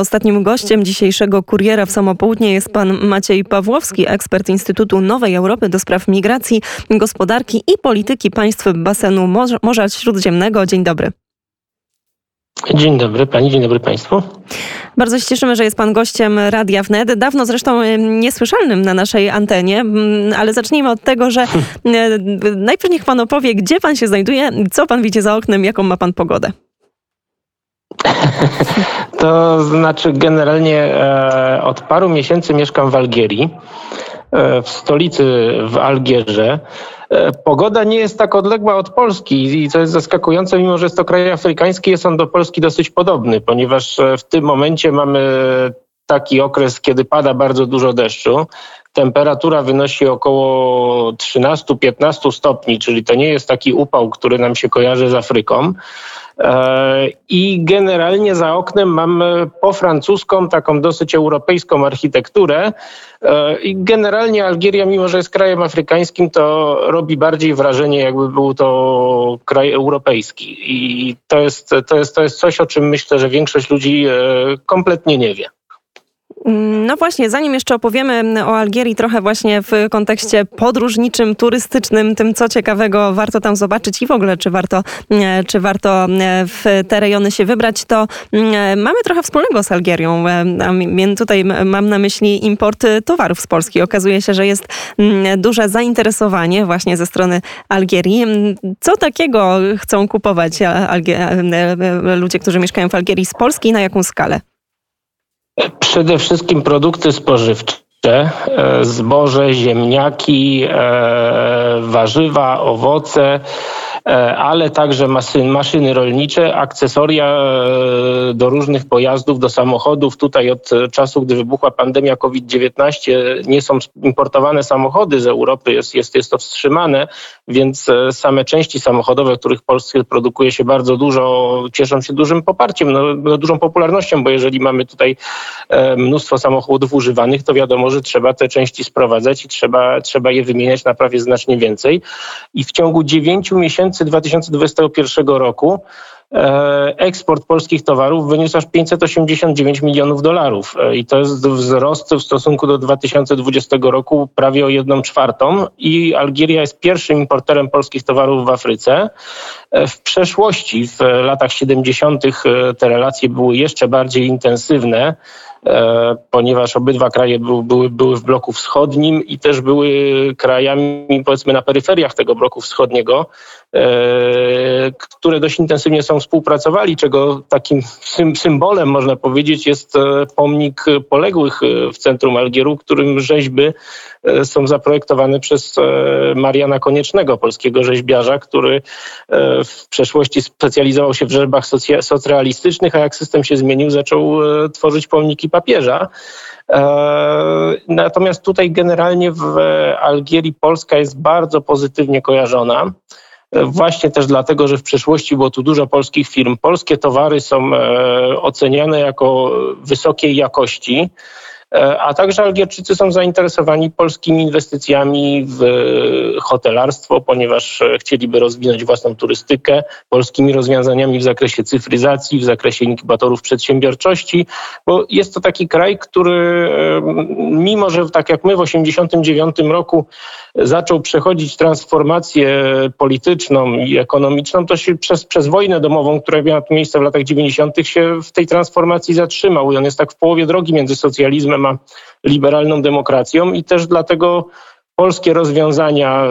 Ostatnim gościem dzisiejszego kuriera w samopołudnie jest pan Maciej Pawłowski, ekspert Instytutu Nowej Europy do spraw migracji, gospodarki i polityki państw basenu Morza Śródziemnego. Dzień dobry. Dzień dobry Pani, dzień dobry Państwu. Bardzo się cieszymy, że jest Pan gościem Radia Wnet. Dawno zresztą niesłyszalnym na naszej antenie, ale zacznijmy od tego, że najpierw niech Pan opowie, gdzie Pan się znajduje, co Pan widzi za oknem, jaką ma Pan pogodę. To znaczy, generalnie e, od paru miesięcy mieszkam w Algierii, e, w stolicy w Algierze. E, pogoda nie jest tak odległa od Polski i co jest zaskakujące, mimo że jest to kraj afrykański, jest on do Polski dosyć podobny, ponieważ w tym momencie mamy taki okres, kiedy pada bardzo dużo deszczu. Temperatura wynosi około 13-15 stopni, czyli to nie jest taki upał, który nam się kojarzy z Afryką. E, I generalnie za oknem mamy po francuską, taką dosyć europejską architekturę. E, I generalnie Algieria, mimo że jest krajem afrykańskim, to robi bardziej wrażenie, jakby był to kraj europejski. I to jest, to jest, to jest coś, o czym myślę, że większość ludzi e, kompletnie nie wie. No właśnie, zanim jeszcze opowiemy o Algierii trochę właśnie w kontekście podróżniczym, turystycznym, tym co ciekawego warto tam zobaczyć i w ogóle czy warto, e, czy warto e, w te rejony się wybrać, to e, mamy trochę wspólnego z Algierią. Tutaj mam na myśli import towarów z Polski. Okazuje się, że jest duże zainteresowanie właśnie ze strony Algierii. Co takiego chcą kupować ludzie, którzy mieszkają w Algierii z Polski i na jaką skalę? Przede wszystkim produkty spożywcze e, zboże, ziemniaki, e, warzywa, owoce, ale także maszyny rolnicze, akcesoria e, do różnych pojazdów, do samochodów. Tutaj od czasu, gdy wybuchła pandemia COVID-19, nie są importowane samochody z Europy, jest, jest, jest to wstrzymane, więc e, same części samochodowe, których w Polsce produkuje się bardzo dużo, cieszą się dużym poparciem, no, no, dużą popularnością, bo jeżeli mamy tutaj mnóstwo samochodów używanych, to wiadomo, że trzeba te części sprowadzać i trzeba, trzeba je wymieniać na prawie znacznie więcej. I w ciągu dziewięciu miesięcy miesięcy 2021 roku e, eksport polskich towarów wyniósł aż 589 milionów dolarów e, i to jest wzrost w stosunku do 2020 roku prawie o jedną czwartą i Algieria jest pierwszym importerem polskich towarów w Afryce. E, w przeszłości, w latach 70. te relacje były jeszcze bardziej intensywne. E, ponieważ obydwa kraje były, były w bloku wschodnim i też były krajami, powiedzmy, na peryferiach tego bloku wschodniego, e, które dość intensywnie są współpracowali, czego takim symbolem, można powiedzieć, jest e, pomnik poległych w centrum Algieru, którym rzeźby są zaprojektowane przez Mariana Koniecznego, polskiego rzeźbiarza, który w przeszłości specjalizował się w rzeźbach socrealistycznych, a jak system się zmienił, zaczął tworzyć pomniki papieża. E, natomiast tutaj generalnie w Algierii Polska jest bardzo pozytywnie kojarzona. E, właśnie też dlatego, że w przeszłości było tu dużo polskich firm. Polskie towary są e, oceniane jako wysokiej jakości. E, a także Algierczycy są zainteresowani polskimi inwestycjami w hotelarstwo, ponieważ e, chcieliby rozwinąć własną turystykę, polskimi rozwiązaniami w zakresie cyfryzacji, w zakresie inkubatorów przedsiębiorczości, bo jest to taki kraj, który e, mimo, że tak jak my w 1989 roku zaczął przechodzić transformację polityczną i ekonomiczną, to się przez, przez wojnę domową, która miała miejsce w latach 90., się w tej transformacji zatrzymał i on jest tak w połowie drogi między socjalizmem a liberalną demokracją i też dlatego polskie rozwiązania, e,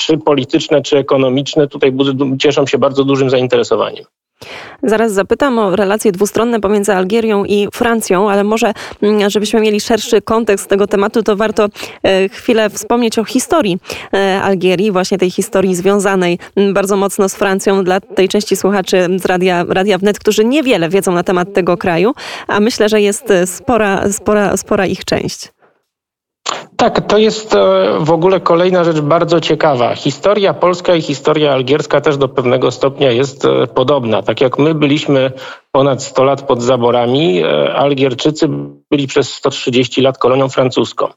czy polityczne, czy ekonomiczne, tutaj cieszą się bardzo dużym zainteresowaniem. Zaraz zapytam o relacje dwustronne pomiędzy Algierią i Francją, ale może mm, żebyśmy mieli szerszy kontekst tego tematu, to warto e, chwilę wspomnieć o historii e, Algierii, właśnie tej historii związanej mm, bardzo mocno z Francją dla tej części słuchaczy z Radia, Radia Wnet, którzy niewiele wiedzą na temat tego kraju, a myślę, że jest e, spora, spora, spora ich część. Tak, to jest e, w ogóle kolejna rzecz bardzo ciekawa. Historia polska i historia algierska też do pewnego stopnia jest e, podobna. Tak jak my byliśmy ponad 100 lat pod zaborami, e, Algierczycy byli przez 130 lat kolonią francuską.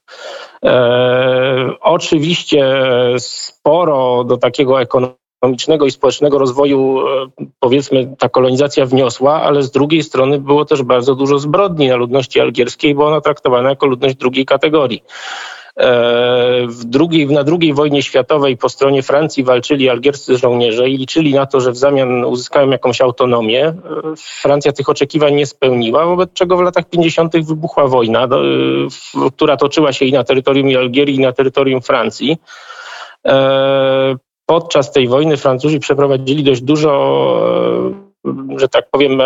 E, oczywiście sporo do takiego ekonomicznego ekonomicznego i społecznego rozwoju, powiedzmy, ta kolonizacja wniosła, ale z drugiej strony było też bardzo dużo zbrodni na ludności algierskiej, bo ona traktowana jako ludność drugiej kategorii. E, w drugiej, na II wojnie światowej po stronie Francji walczyli algierscy żołnierze i liczyli na to, że w zamian uzyskają jakąś autonomię. E, Francja tych oczekiwań nie spełniła, wobec czego w latach 50. wybuchła wojna, e, która toczyła się i na terytorium Algierii, i na terytorium Francji. Podczas tej wojny Francuzi przeprowadzili dość dużo że tak powiem,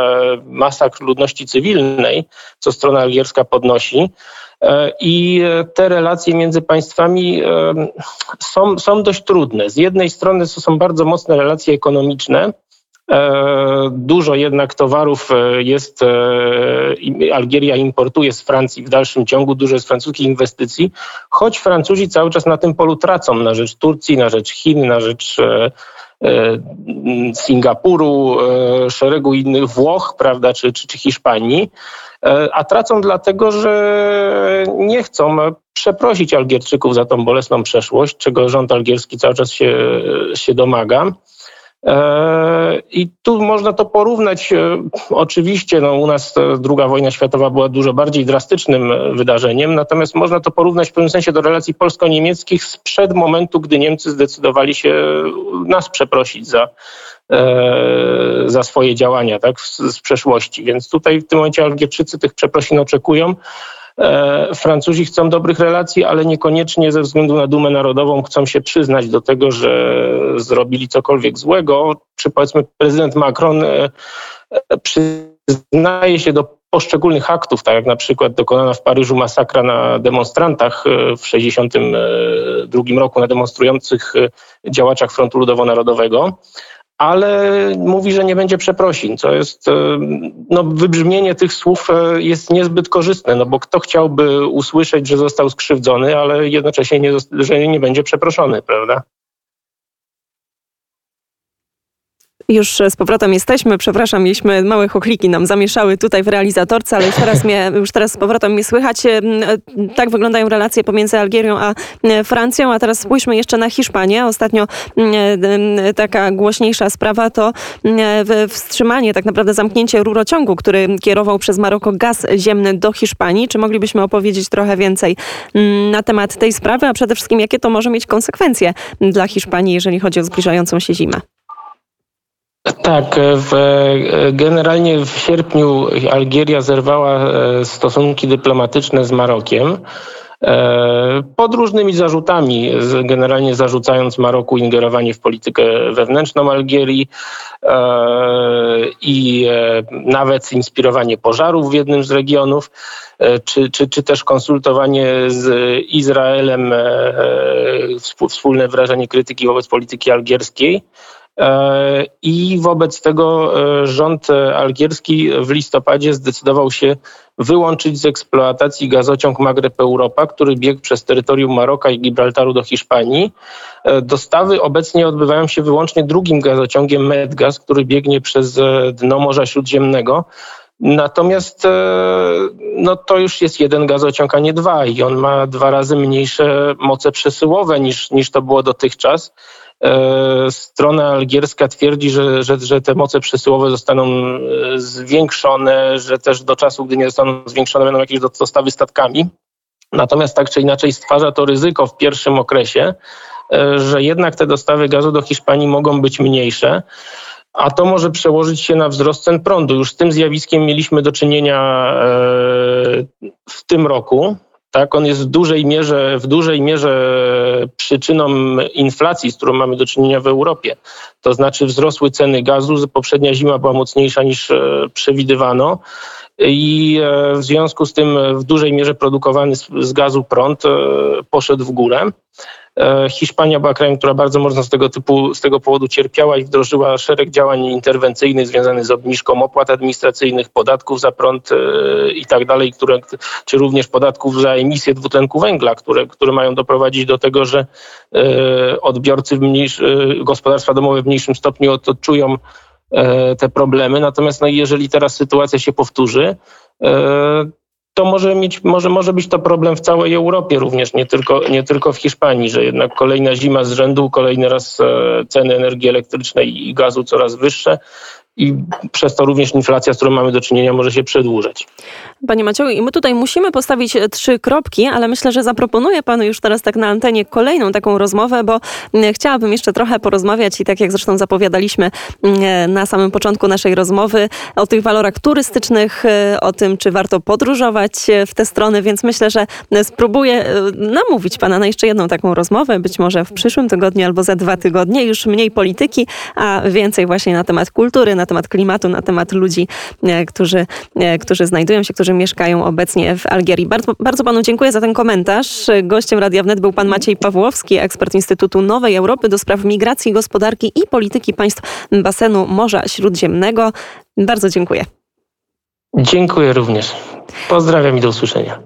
masakr ludności cywilnej, co strona algierska podnosi. E, I te relacje między państwami e, są, są dość trudne. Z jednej strony to są bardzo mocne relacje ekonomiczne, e, Dużo jednak towarów jest, Algieria importuje z Francji w dalszym ciągu, dużo jest francuskich inwestycji, choć Francuzi cały czas na tym polu tracą na rzecz Turcji, na rzecz Chin, na rzecz Singapuru, szeregu innych Włoch, prawda, czy, czy, czy Hiszpanii. E, a tracą dlatego, że nie chcą przeprosić Algierczyków za tą bolesną przeszłość, czego rząd algierski cały czas się, się domaga. E, I tu można to porównać. E, oczywiście no, u nas druga wojna światowa była dużo bardziej drastycznym wydarzeniem, natomiast można to porównać w pewnym sensie do relacji polsko-niemieckich sprzed momentu, gdy Niemcy zdecydowali się nas przeprosić za, E, za swoje działania tak, z, z przeszłości. Więc tutaj w tym momencie Algierczycy tych przeprosin oczekują. E, Francuzi chcą dobrych relacji, ale niekoniecznie ze względu na dumę narodową chcą się przyznać do tego, że zrobili cokolwiek złego. Czy powiedzmy prezydent Macron e, przyznaje się do poszczególnych aktów, tak jak na przykład dokonana w Paryżu masakra na demonstrantach w 1962 roku, na demonstrujących działaczach Frontu Ludowo-Narodowego ale mówi, że nie będzie przeprosin, co jest, e, no wybrzmienie tych słów e, jest niezbyt korzystne, no bo kto chciałby usłyszeć, że został skrzywdzony, ale jednocześnie nie, że nie będzie przeproszony, prawda? Już z powrotem jesteśmy. Przepraszam, mieliśmy małe chochliki nam zamieszały tutaj w realizatorce, ale już teraz, mnie, już teraz z powrotem mnie słychać. E, tak wyglądają relacje pomiędzy Algierią a e, Francją, a teraz spójrzmy jeszcze na Hiszpanię. Ostatnio e, taka głośniejsza sprawa to wstrzymanie, tak naprawdę zamknięcie rurociągu, który kierował przez Maroko gaz ziemny do Hiszpanii. Czy moglibyśmy opowiedzieć trochę więcej na temat tej sprawy, a przede wszystkim jakie to może mieć konsekwencje dla Hiszpanii, jeżeli chodzi o zbliżającą się zimę? Tak, e, w, e, generalnie w sierpniu Algieria zerwała e, stosunki dyplomatyczne z Marokiem pod różnymi zarzutami, generalnie zarzucając Maroku ingerowanie w politykę wewnętrzną Algierii i nawet inspirowanie pożarów w jednym z regionów, czy, czy, czy też konsultowanie z Izraelem, wspólne wyrażenie krytyki wobec polityki algierskiej. E, I wobec tego e, rząd algierski w listopadzie zdecydował się wyłączyć z eksploatacji gazociąg Magreb Europa, który biegł przez terytorium Maroka i Gibraltaru do Hiszpanii. E, dostawy obecnie odbywają się wyłącznie drugim gazociągiem Medgaz, który biegnie przez dno Morza Śródziemnego. Natomiast no, to już jest jeden gazociąg, a nie dwa i on ma dwa razy mniejsze moce przesyłowe niż, niż to było dotychczas. E, strona algierska twierdzi, że, że, że te moce przesyłowe zostaną e, zwiększone, że też do czasu, gdy nie zostaną zwiększone, będą jakieś dostawy statkami. Natomiast tak czy inaczej stwarza to ryzyko w pierwszym okresie, e, że jednak te dostawy gazu do Hiszpanii mogą być mniejsze a to może przełożyć się na wzrost cen prądu. Już z tym zjawiskiem mieliśmy do czynienia w tym roku. Tak, on jest w dużej mierze, w dużej mierze przyczyną inflacji, z którą mamy do czynienia w Europie. To znaczy wzrosły ceny gazu, poprzednia zima była mocniejsza niż e, przewidywano i e, w związku z tym w dużej mierze produkowany z gazu prąd e, poszedł w górę. E, Hiszpania była krajem, która bardzo mocno z tego typu, z tego powodu cierpiała i wdrożyła szereg działań interwencyjnych związanych z obniżką opłat administracyjnych, podatków za prąd e, i tak dalej, które, czy również podatków za emisję dwutlenku węgla, które, które mają doprowadzić do tego, że e, odbiorcy, w mniejsz, gospodarstwa domowe w mniejszym stopniu odczują te problemy. Natomiast no, jeżeli teraz sytuacja się powtórzy, to może, mieć, może, może być to problem w całej Europie również, nie tylko, nie tylko w Hiszpanii, że jednak kolejna zima z rzędu, kolejny raz e, ceny energii elektrycznej i gazu coraz wyższe i przez to również inflacja, z którą mamy do czynienia, może się przedłużać. Panie Macieju, i my tutaj musimy postawić e, trzy kropki, ale myślę, że zaproponuję panu już teraz tak na antenie kolejną taką rozmowę, bo chciałabym jeszcze trochę porozmawiać i tak jak zresztą zapowiadaliśmy e, na samym początku naszej rozmowy o tych walorach turystycznych, e, o tym, czy warto podróżować w te strony, więc myślę, że spróbuję namówić pana na jeszcze jedną taką rozmowę, być może w przyszłym tygodniu albo za dwa tygodnie, już mniej polityki, a więcej właśnie na temat kultury, na temat klimatu, na temat ludzi, którzy, którzy znajdują się, którzy którzy mieszkają obecnie w Algierii. Bardzo, bardzo panu dziękuję za ten komentarz. Gościem Radia Wnet był pan Maciej Pawłowski, ekspert Instytutu Nowej Europy do spraw migracji, gospodarki i polityki państw basenu Morza Śródziemnego. Bardzo dziękuję. Dziękuję również. Pozdrawiam i do usłyszenia.